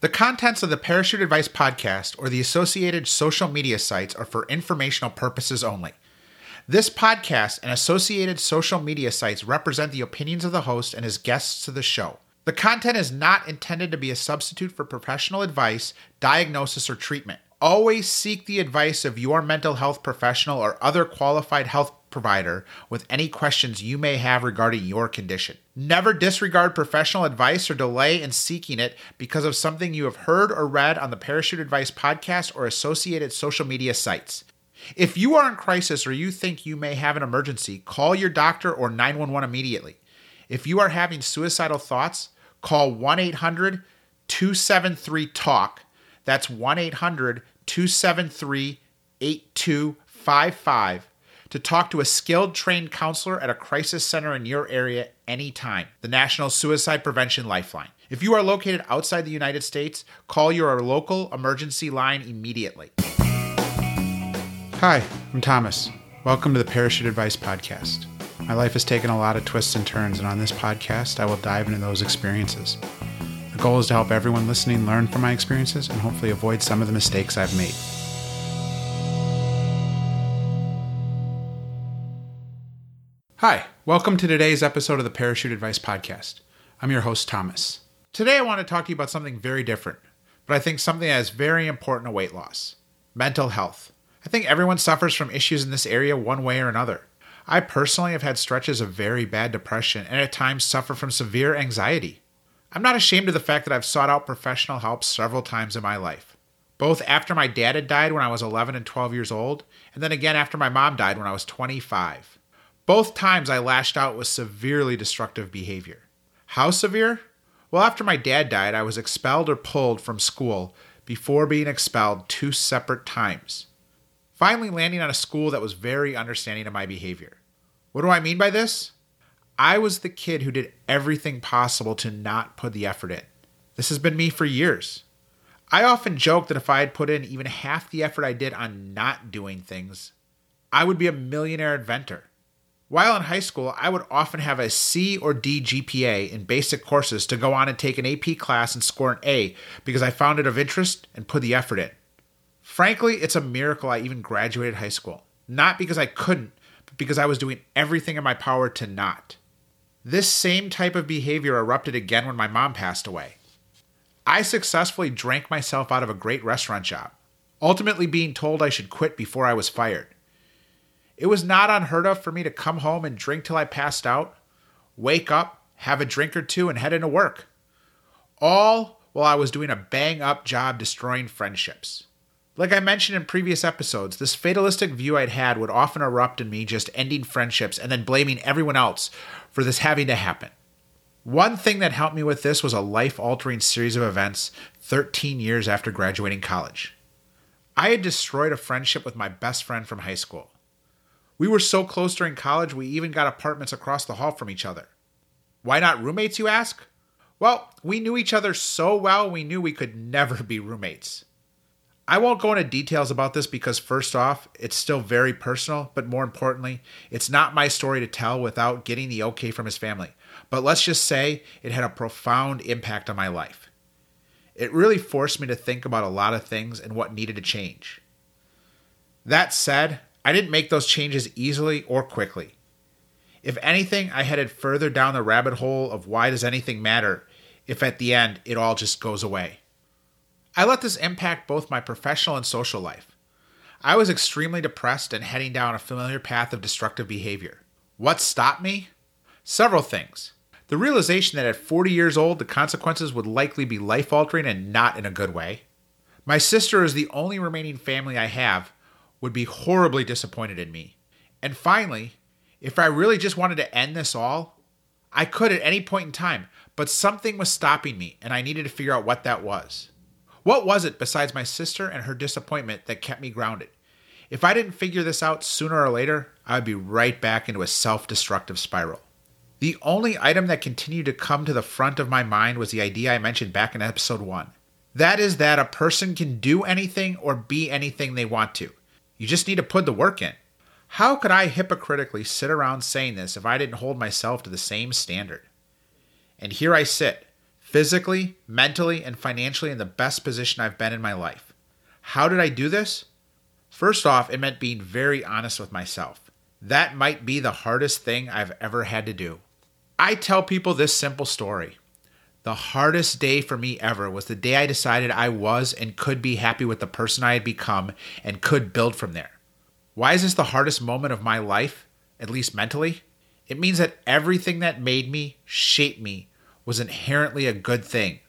The contents of the Parachute Advice podcast or the associated social media sites are for informational purposes only. This podcast and associated social media sites represent the opinions of the host and his guests to the show. The content is not intended to be a substitute for professional advice, diagnosis, or treatment. Always seek the advice of your mental health professional or other qualified health provider with any questions you may have regarding your condition. Never disregard professional advice or delay in seeking it because of something you have heard or read on the Parachute Advice podcast or associated social media sites. If you are in crisis or you think you may have an emergency, call your doctor or 911 immediately. If you are having suicidal thoughts, call 1 800 273 TALK. That's 1 800 273 8255 to talk to a skilled trained counselor at a crisis center in your area anytime. The National Suicide Prevention Lifeline. If you are located outside the United States, call your local emergency line immediately. Hi, I'm Thomas. Welcome to the Parachute Advice Podcast. My life has taken a lot of twists and turns, and on this podcast, I will dive into those experiences. The goal is to help everyone listening learn from my experiences and hopefully avoid some of the mistakes I've made. Hi, welcome to today's episode of the Parachute Advice Podcast. I'm your host, Thomas. Today, I want to talk to you about something very different, but I think something that is very important to weight loss mental health. I think everyone suffers from issues in this area one way or another. I personally have had stretches of very bad depression and at times suffer from severe anxiety. I'm not ashamed of the fact that I've sought out professional help several times in my life, both after my dad had died when I was 11 and 12 years old, and then again after my mom died when I was 25. Both times I lashed out with severely destructive behavior. How severe? Well, after my dad died, I was expelled or pulled from school before being expelled two separate times. Finally, landing on a school that was very understanding of my behavior. What do I mean by this? I was the kid who did everything possible to not put the effort in. This has been me for years. I often joke that if I had put in even half the effort I did on not doing things, I would be a millionaire inventor. While in high school, I would often have a C or D GPA in basic courses to go on and take an AP class and score an A because I found it of interest and put the effort in. Frankly, it's a miracle I even graduated high school. Not because I couldn't, but because I was doing everything in my power to not. This same type of behavior erupted again when my mom passed away. I successfully drank myself out of a great restaurant job, ultimately being told I should quit before I was fired. It was not unheard of for me to come home and drink till I passed out, wake up, have a drink or two, and head into work. All while I was doing a bang up job destroying friendships. Like I mentioned in previous episodes, this fatalistic view I'd had would often erupt in me just ending friendships and then blaming everyone else for this having to happen. One thing that helped me with this was a life altering series of events 13 years after graduating college. I had destroyed a friendship with my best friend from high school. We were so close during college, we even got apartments across the hall from each other. Why not roommates, you ask? Well, we knew each other so well, we knew we could never be roommates. I won't go into details about this because, first off, it's still very personal, but more importantly, it's not my story to tell without getting the okay from his family. But let's just say it had a profound impact on my life. It really forced me to think about a lot of things and what needed to change. That said, I didn't make those changes easily or quickly. If anything, I headed further down the rabbit hole of why does anything matter if at the end it all just goes away. I let this impact both my professional and social life. I was extremely depressed and heading down a familiar path of destructive behavior. What stopped me? Several things. The realization that at 40 years old, the consequences would likely be life altering and not in a good way. My sister is the only remaining family I have would be horribly disappointed in me. And finally, if I really just wanted to end this all, I could at any point in time, but something was stopping me, and I needed to figure out what that was. What was it besides my sister and her disappointment that kept me grounded? If I didn't figure this out sooner or later, I would be right back into a self destructive spiral. The only item that continued to come to the front of my mind was the idea I mentioned back in episode 1. That is that a person can do anything or be anything they want to. You just need to put the work in. How could I hypocritically sit around saying this if I didn't hold myself to the same standard? And here I sit, physically, mentally, and financially in the best position I've been in my life. How did I do this? First off, it meant being very honest with myself. That might be the hardest thing I've ever had to do. I tell people this simple story. The hardest day for me ever was the day I decided I was and could be happy with the person I had become and could build from there. Why is this the hardest moment of my life, at least mentally? It means that everything that made me, shaped me, was inherently a good thing,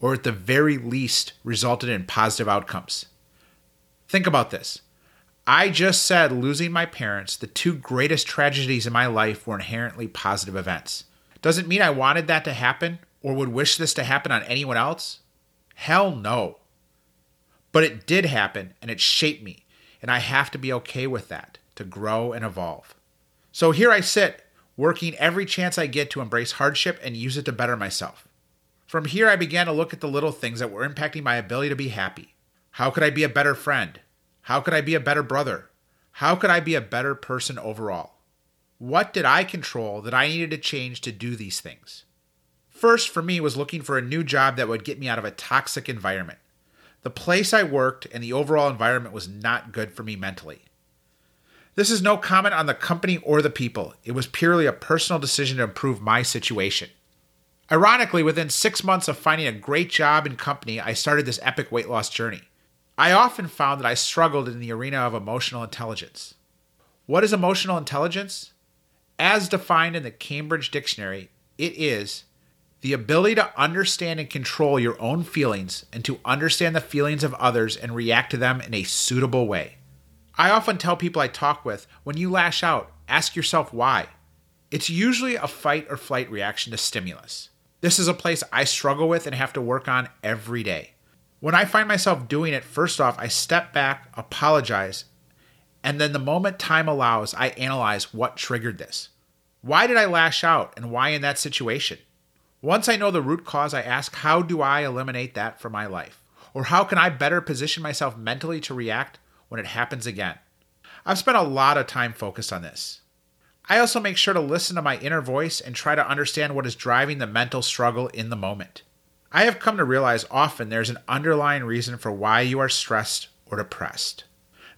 or at the very least resulted in positive outcomes. Think about this. I just said losing my parents, the two greatest tragedies in my life, were inherently positive events. Doesn't mean I wanted that to happen or would wish this to happen on anyone else? Hell no. But it did happen and it shaped me, and I have to be okay with that to grow and evolve. So here I sit, working every chance I get to embrace hardship and use it to better myself. From here, I began to look at the little things that were impacting my ability to be happy. How could I be a better friend? How could I be a better brother? How could I be a better person overall? What did I control that I needed to change to do these things? First, for me, was looking for a new job that would get me out of a toxic environment. The place I worked and the overall environment was not good for me mentally. This is no comment on the company or the people. It was purely a personal decision to improve my situation. Ironically, within six months of finding a great job and company, I started this epic weight loss journey. I often found that I struggled in the arena of emotional intelligence. What is emotional intelligence? As defined in the Cambridge Dictionary, it is the ability to understand and control your own feelings and to understand the feelings of others and react to them in a suitable way. I often tell people I talk with when you lash out, ask yourself why. It's usually a fight or flight reaction to stimulus. This is a place I struggle with and have to work on every day. When I find myself doing it, first off, I step back, apologize, and then the moment time allows, I analyze what triggered this. Why did I lash out and why in that situation? Once I know the root cause, I ask, how do I eliminate that from my life? Or how can I better position myself mentally to react when it happens again? I've spent a lot of time focused on this. I also make sure to listen to my inner voice and try to understand what is driving the mental struggle in the moment. I have come to realize often there's an underlying reason for why you are stressed or depressed.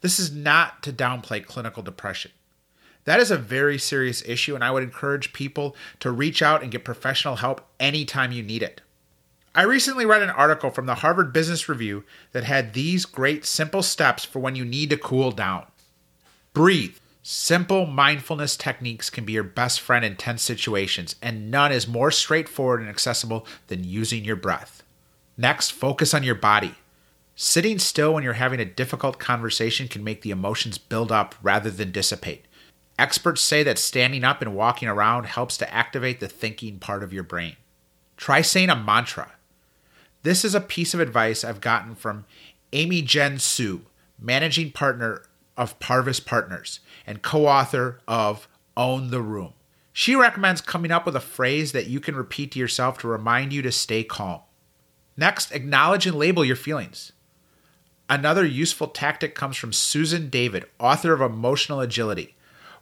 This is not to downplay clinical depression. That is a very serious issue, and I would encourage people to reach out and get professional help anytime you need it. I recently read an article from the Harvard Business Review that had these great simple steps for when you need to cool down. Breathe. Simple mindfulness techniques can be your best friend in tense situations, and none is more straightforward and accessible than using your breath. Next, focus on your body. Sitting still when you're having a difficult conversation can make the emotions build up rather than dissipate. Experts say that standing up and walking around helps to activate the thinking part of your brain. Try saying a mantra. This is a piece of advice I've gotten from Amy Jen Su, managing partner of Paravis Partners and co author of Own the Room. She recommends coming up with a phrase that you can repeat to yourself to remind you to stay calm. Next, acknowledge and label your feelings. Another useful tactic comes from Susan David, author of Emotional Agility.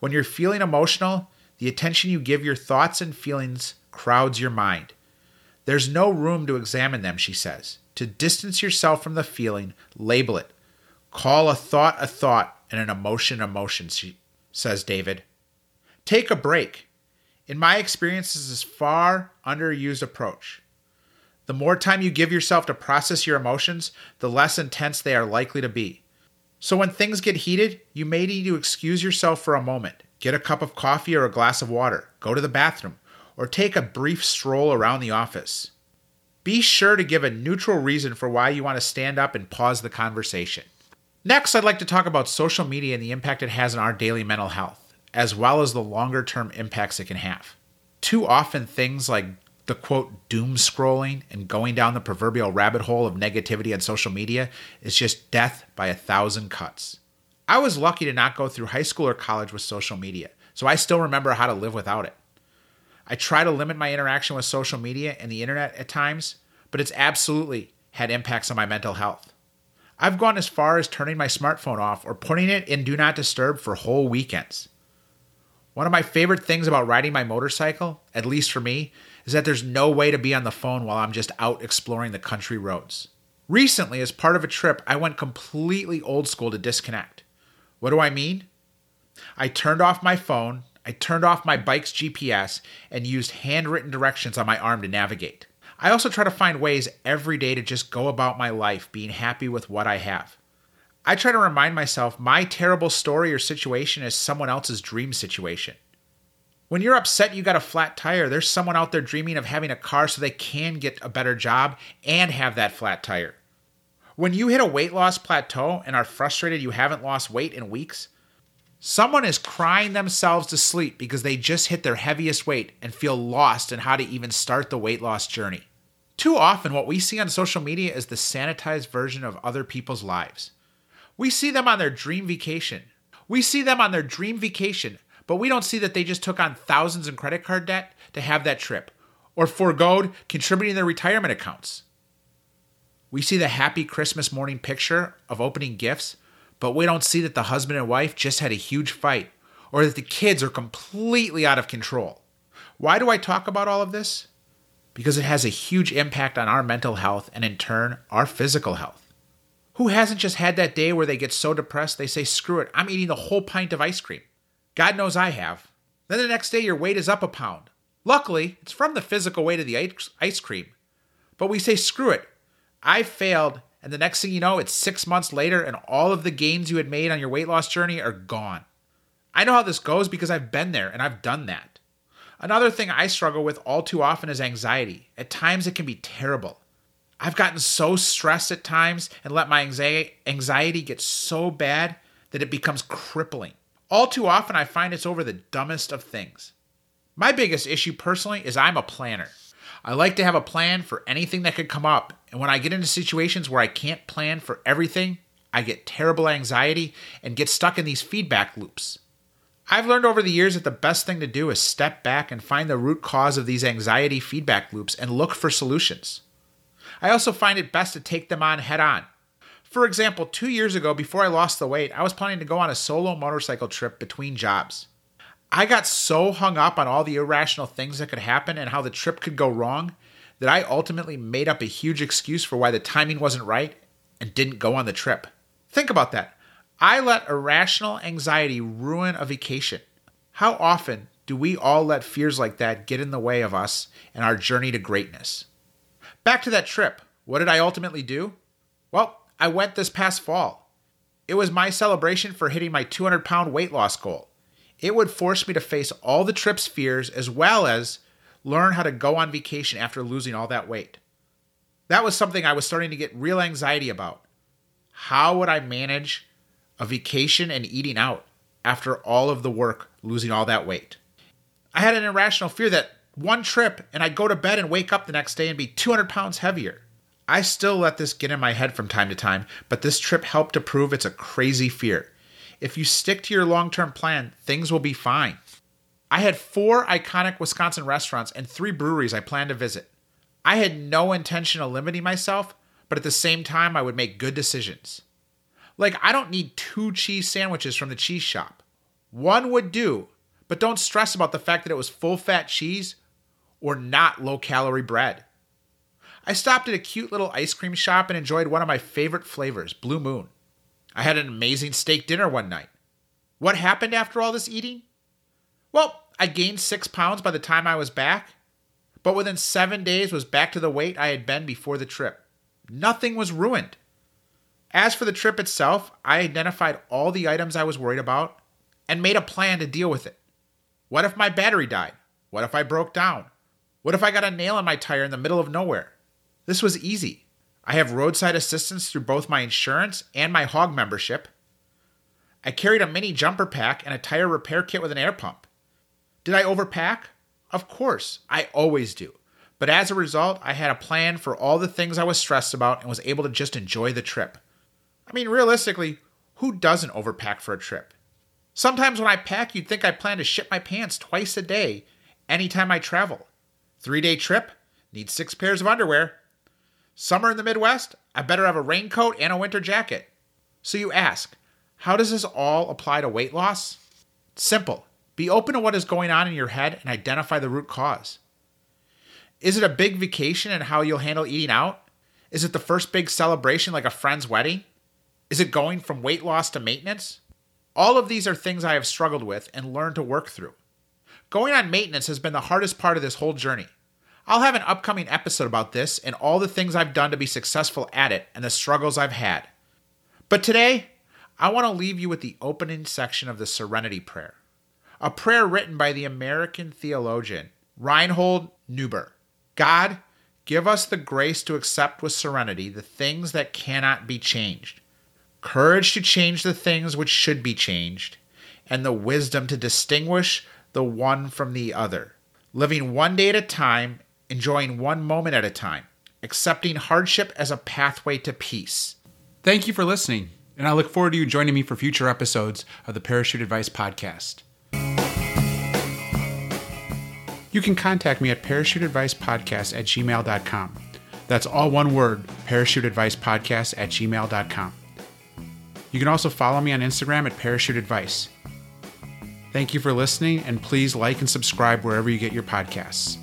When you're feeling emotional, the attention you give your thoughts and feelings crowds your mind. There's no room to examine them, she says. To distance yourself from the feeling, label it. Call a thought a thought and an emotion emotion, she says David. Take a break. In my experience, this is far underused approach. The more time you give yourself to process your emotions, the less intense they are likely to be. So when things get heated, you may need to excuse yourself for a moment. Get a cup of coffee or a glass of water, go to the bathroom, or take a brief stroll around the office. Be sure to give a neutral reason for why you want to stand up and pause the conversation. Next, I'd like to talk about social media and the impact it has on our daily mental health, as well as the longer term impacts it can have. Too often, things like the quote doom scrolling and going down the proverbial rabbit hole of negativity on social media is just death by a thousand cuts. I was lucky to not go through high school or college with social media, so I still remember how to live without it. I try to limit my interaction with social media and the internet at times, but it's absolutely had impacts on my mental health. I've gone as far as turning my smartphone off or putting it in do not disturb for whole weekends. One of my favorite things about riding my motorcycle, at least for me, is that there's no way to be on the phone while I'm just out exploring the country roads. Recently, as part of a trip, I went completely old school to disconnect. What do I mean? I turned off my phone, I turned off my bike's GPS, and used handwritten directions on my arm to navigate. I also try to find ways every day to just go about my life being happy with what I have. I try to remind myself my terrible story or situation is someone else's dream situation. When you're upset you got a flat tire, there's someone out there dreaming of having a car so they can get a better job and have that flat tire. When you hit a weight loss plateau and are frustrated you haven't lost weight in weeks, someone is crying themselves to sleep because they just hit their heaviest weight and feel lost in how to even start the weight loss journey. Too often, what we see on social media is the sanitized version of other people's lives. We see them on their dream vacation. We see them on their dream vacation, but we don't see that they just took on thousands in credit card debt to have that trip or foregoed contributing their retirement accounts. We see the happy Christmas morning picture of opening gifts, but we don't see that the husband and wife just had a huge fight or that the kids are completely out of control. Why do I talk about all of this? Because it has a huge impact on our mental health and, in turn, our physical health. Who hasn't just had that day where they get so depressed they say, screw it, I'm eating the whole pint of ice cream? God knows I have. Then the next day your weight is up a pound. Luckily, it's from the physical weight of the ice cream. But we say, screw it, I failed, and the next thing you know, it's six months later and all of the gains you had made on your weight loss journey are gone. I know how this goes because I've been there and I've done that. Another thing I struggle with all too often is anxiety. At times it can be terrible. I've gotten so stressed at times and let my anxiety get so bad that it becomes crippling. All too often, I find it's over the dumbest of things. My biggest issue personally is I'm a planner. I like to have a plan for anything that could come up, and when I get into situations where I can't plan for everything, I get terrible anxiety and get stuck in these feedback loops. I've learned over the years that the best thing to do is step back and find the root cause of these anxiety feedback loops and look for solutions. I also find it best to take them on head on. For example, two years ago, before I lost the weight, I was planning to go on a solo motorcycle trip between jobs. I got so hung up on all the irrational things that could happen and how the trip could go wrong that I ultimately made up a huge excuse for why the timing wasn't right and didn't go on the trip. Think about that. I let irrational anxiety ruin a vacation. How often do we all let fears like that get in the way of us and our journey to greatness? Back to that trip. What did I ultimately do? Well, I went this past fall. It was my celebration for hitting my 200 pound weight loss goal. It would force me to face all the trip's fears as well as learn how to go on vacation after losing all that weight. That was something I was starting to get real anxiety about. How would I manage a vacation and eating out after all of the work losing all that weight? I had an irrational fear that one trip and I'd go to bed and wake up the next day and be 200 pounds heavier. I still let this get in my head from time to time, but this trip helped to prove it's a crazy fear. If you stick to your long term plan, things will be fine. I had four iconic Wisconsin restaurants and three breweries I planned to visit. I had no intention of limiting myself, but at the same time, I would make good decisions. Like, I don't need two cheese sandwiches from the cheese shop. One would do, but don't stress about the fact that it was full fat cheese or not low calorie bread. I stopped at a cute little ice cream shop and enjoyed one of my favorite flavors, Blue Moon. I had an amazing steak dinner one night. What happened after all this eating? Well, I gained six pounds by the time I was back, but within seven days was back to the weight I had been before the trip. Nothing was ruined. As for the trip itself, I identified all the items I was worried about and made a plan to deal with it. What if my battery died? What if I broke down? What if I got a nail in my tire in the middle of nowhere? This was easy. I have roadside assistance through both my insurance and my hog membership. I carried a mini jumper pack and a tire repair kit with an air pump. Did I overpack? Of course, I always do. But as a result, I had a plan for all the things I was stressed about and was able to just enjoy the trip. I mean, realistically, who doesn't overpack for a trip? Sometimes when I pack, you'd think I plan to shit my pants twice a day anytime I travel. Three day trip, need six pairs of underwear. Summer in the Midwest, I better have a raincoat and a winter jacket. So you ask, how does this all apply to weight loss? Simple. Be open to what is going on in your head and identify the root cause. Is it a big vacation and how you'll handle eating out? Is it the first big celebration like a friend's wedding? Is it going from weight loss to maintenance? All of these are things I have struggled with and learned to work through. Going on maintenance has been the hardest part of this whole journey. I'll have an upcoming episode about this and all the things I've done to be successful at it and the struggles I've had. But today, I want to leave you with the opening section of the Serenity Prayer, a prayer written by the American theologian Reinhold Niebuhr. God, give us the grace to accept with serenity the things that cannot be changed, courage to change the things which should be changed, and the wisdom to distinguish the one from the other, living one day at a time, enjoying one moment at a time, accepting hardship as a pathway to peace. Thank you for listening, and I look forward to you joining me for future episodes of the Parachute Advice Podcast. You can contact me at parachuteadvicepodcast at gmail.com. That's all one word, parachuteadvicepodcast at gmail.com. You can also follow me on Instagram at Parachute Advice. Thank you for listening, and please like and subscribe wherever you get your podcasts.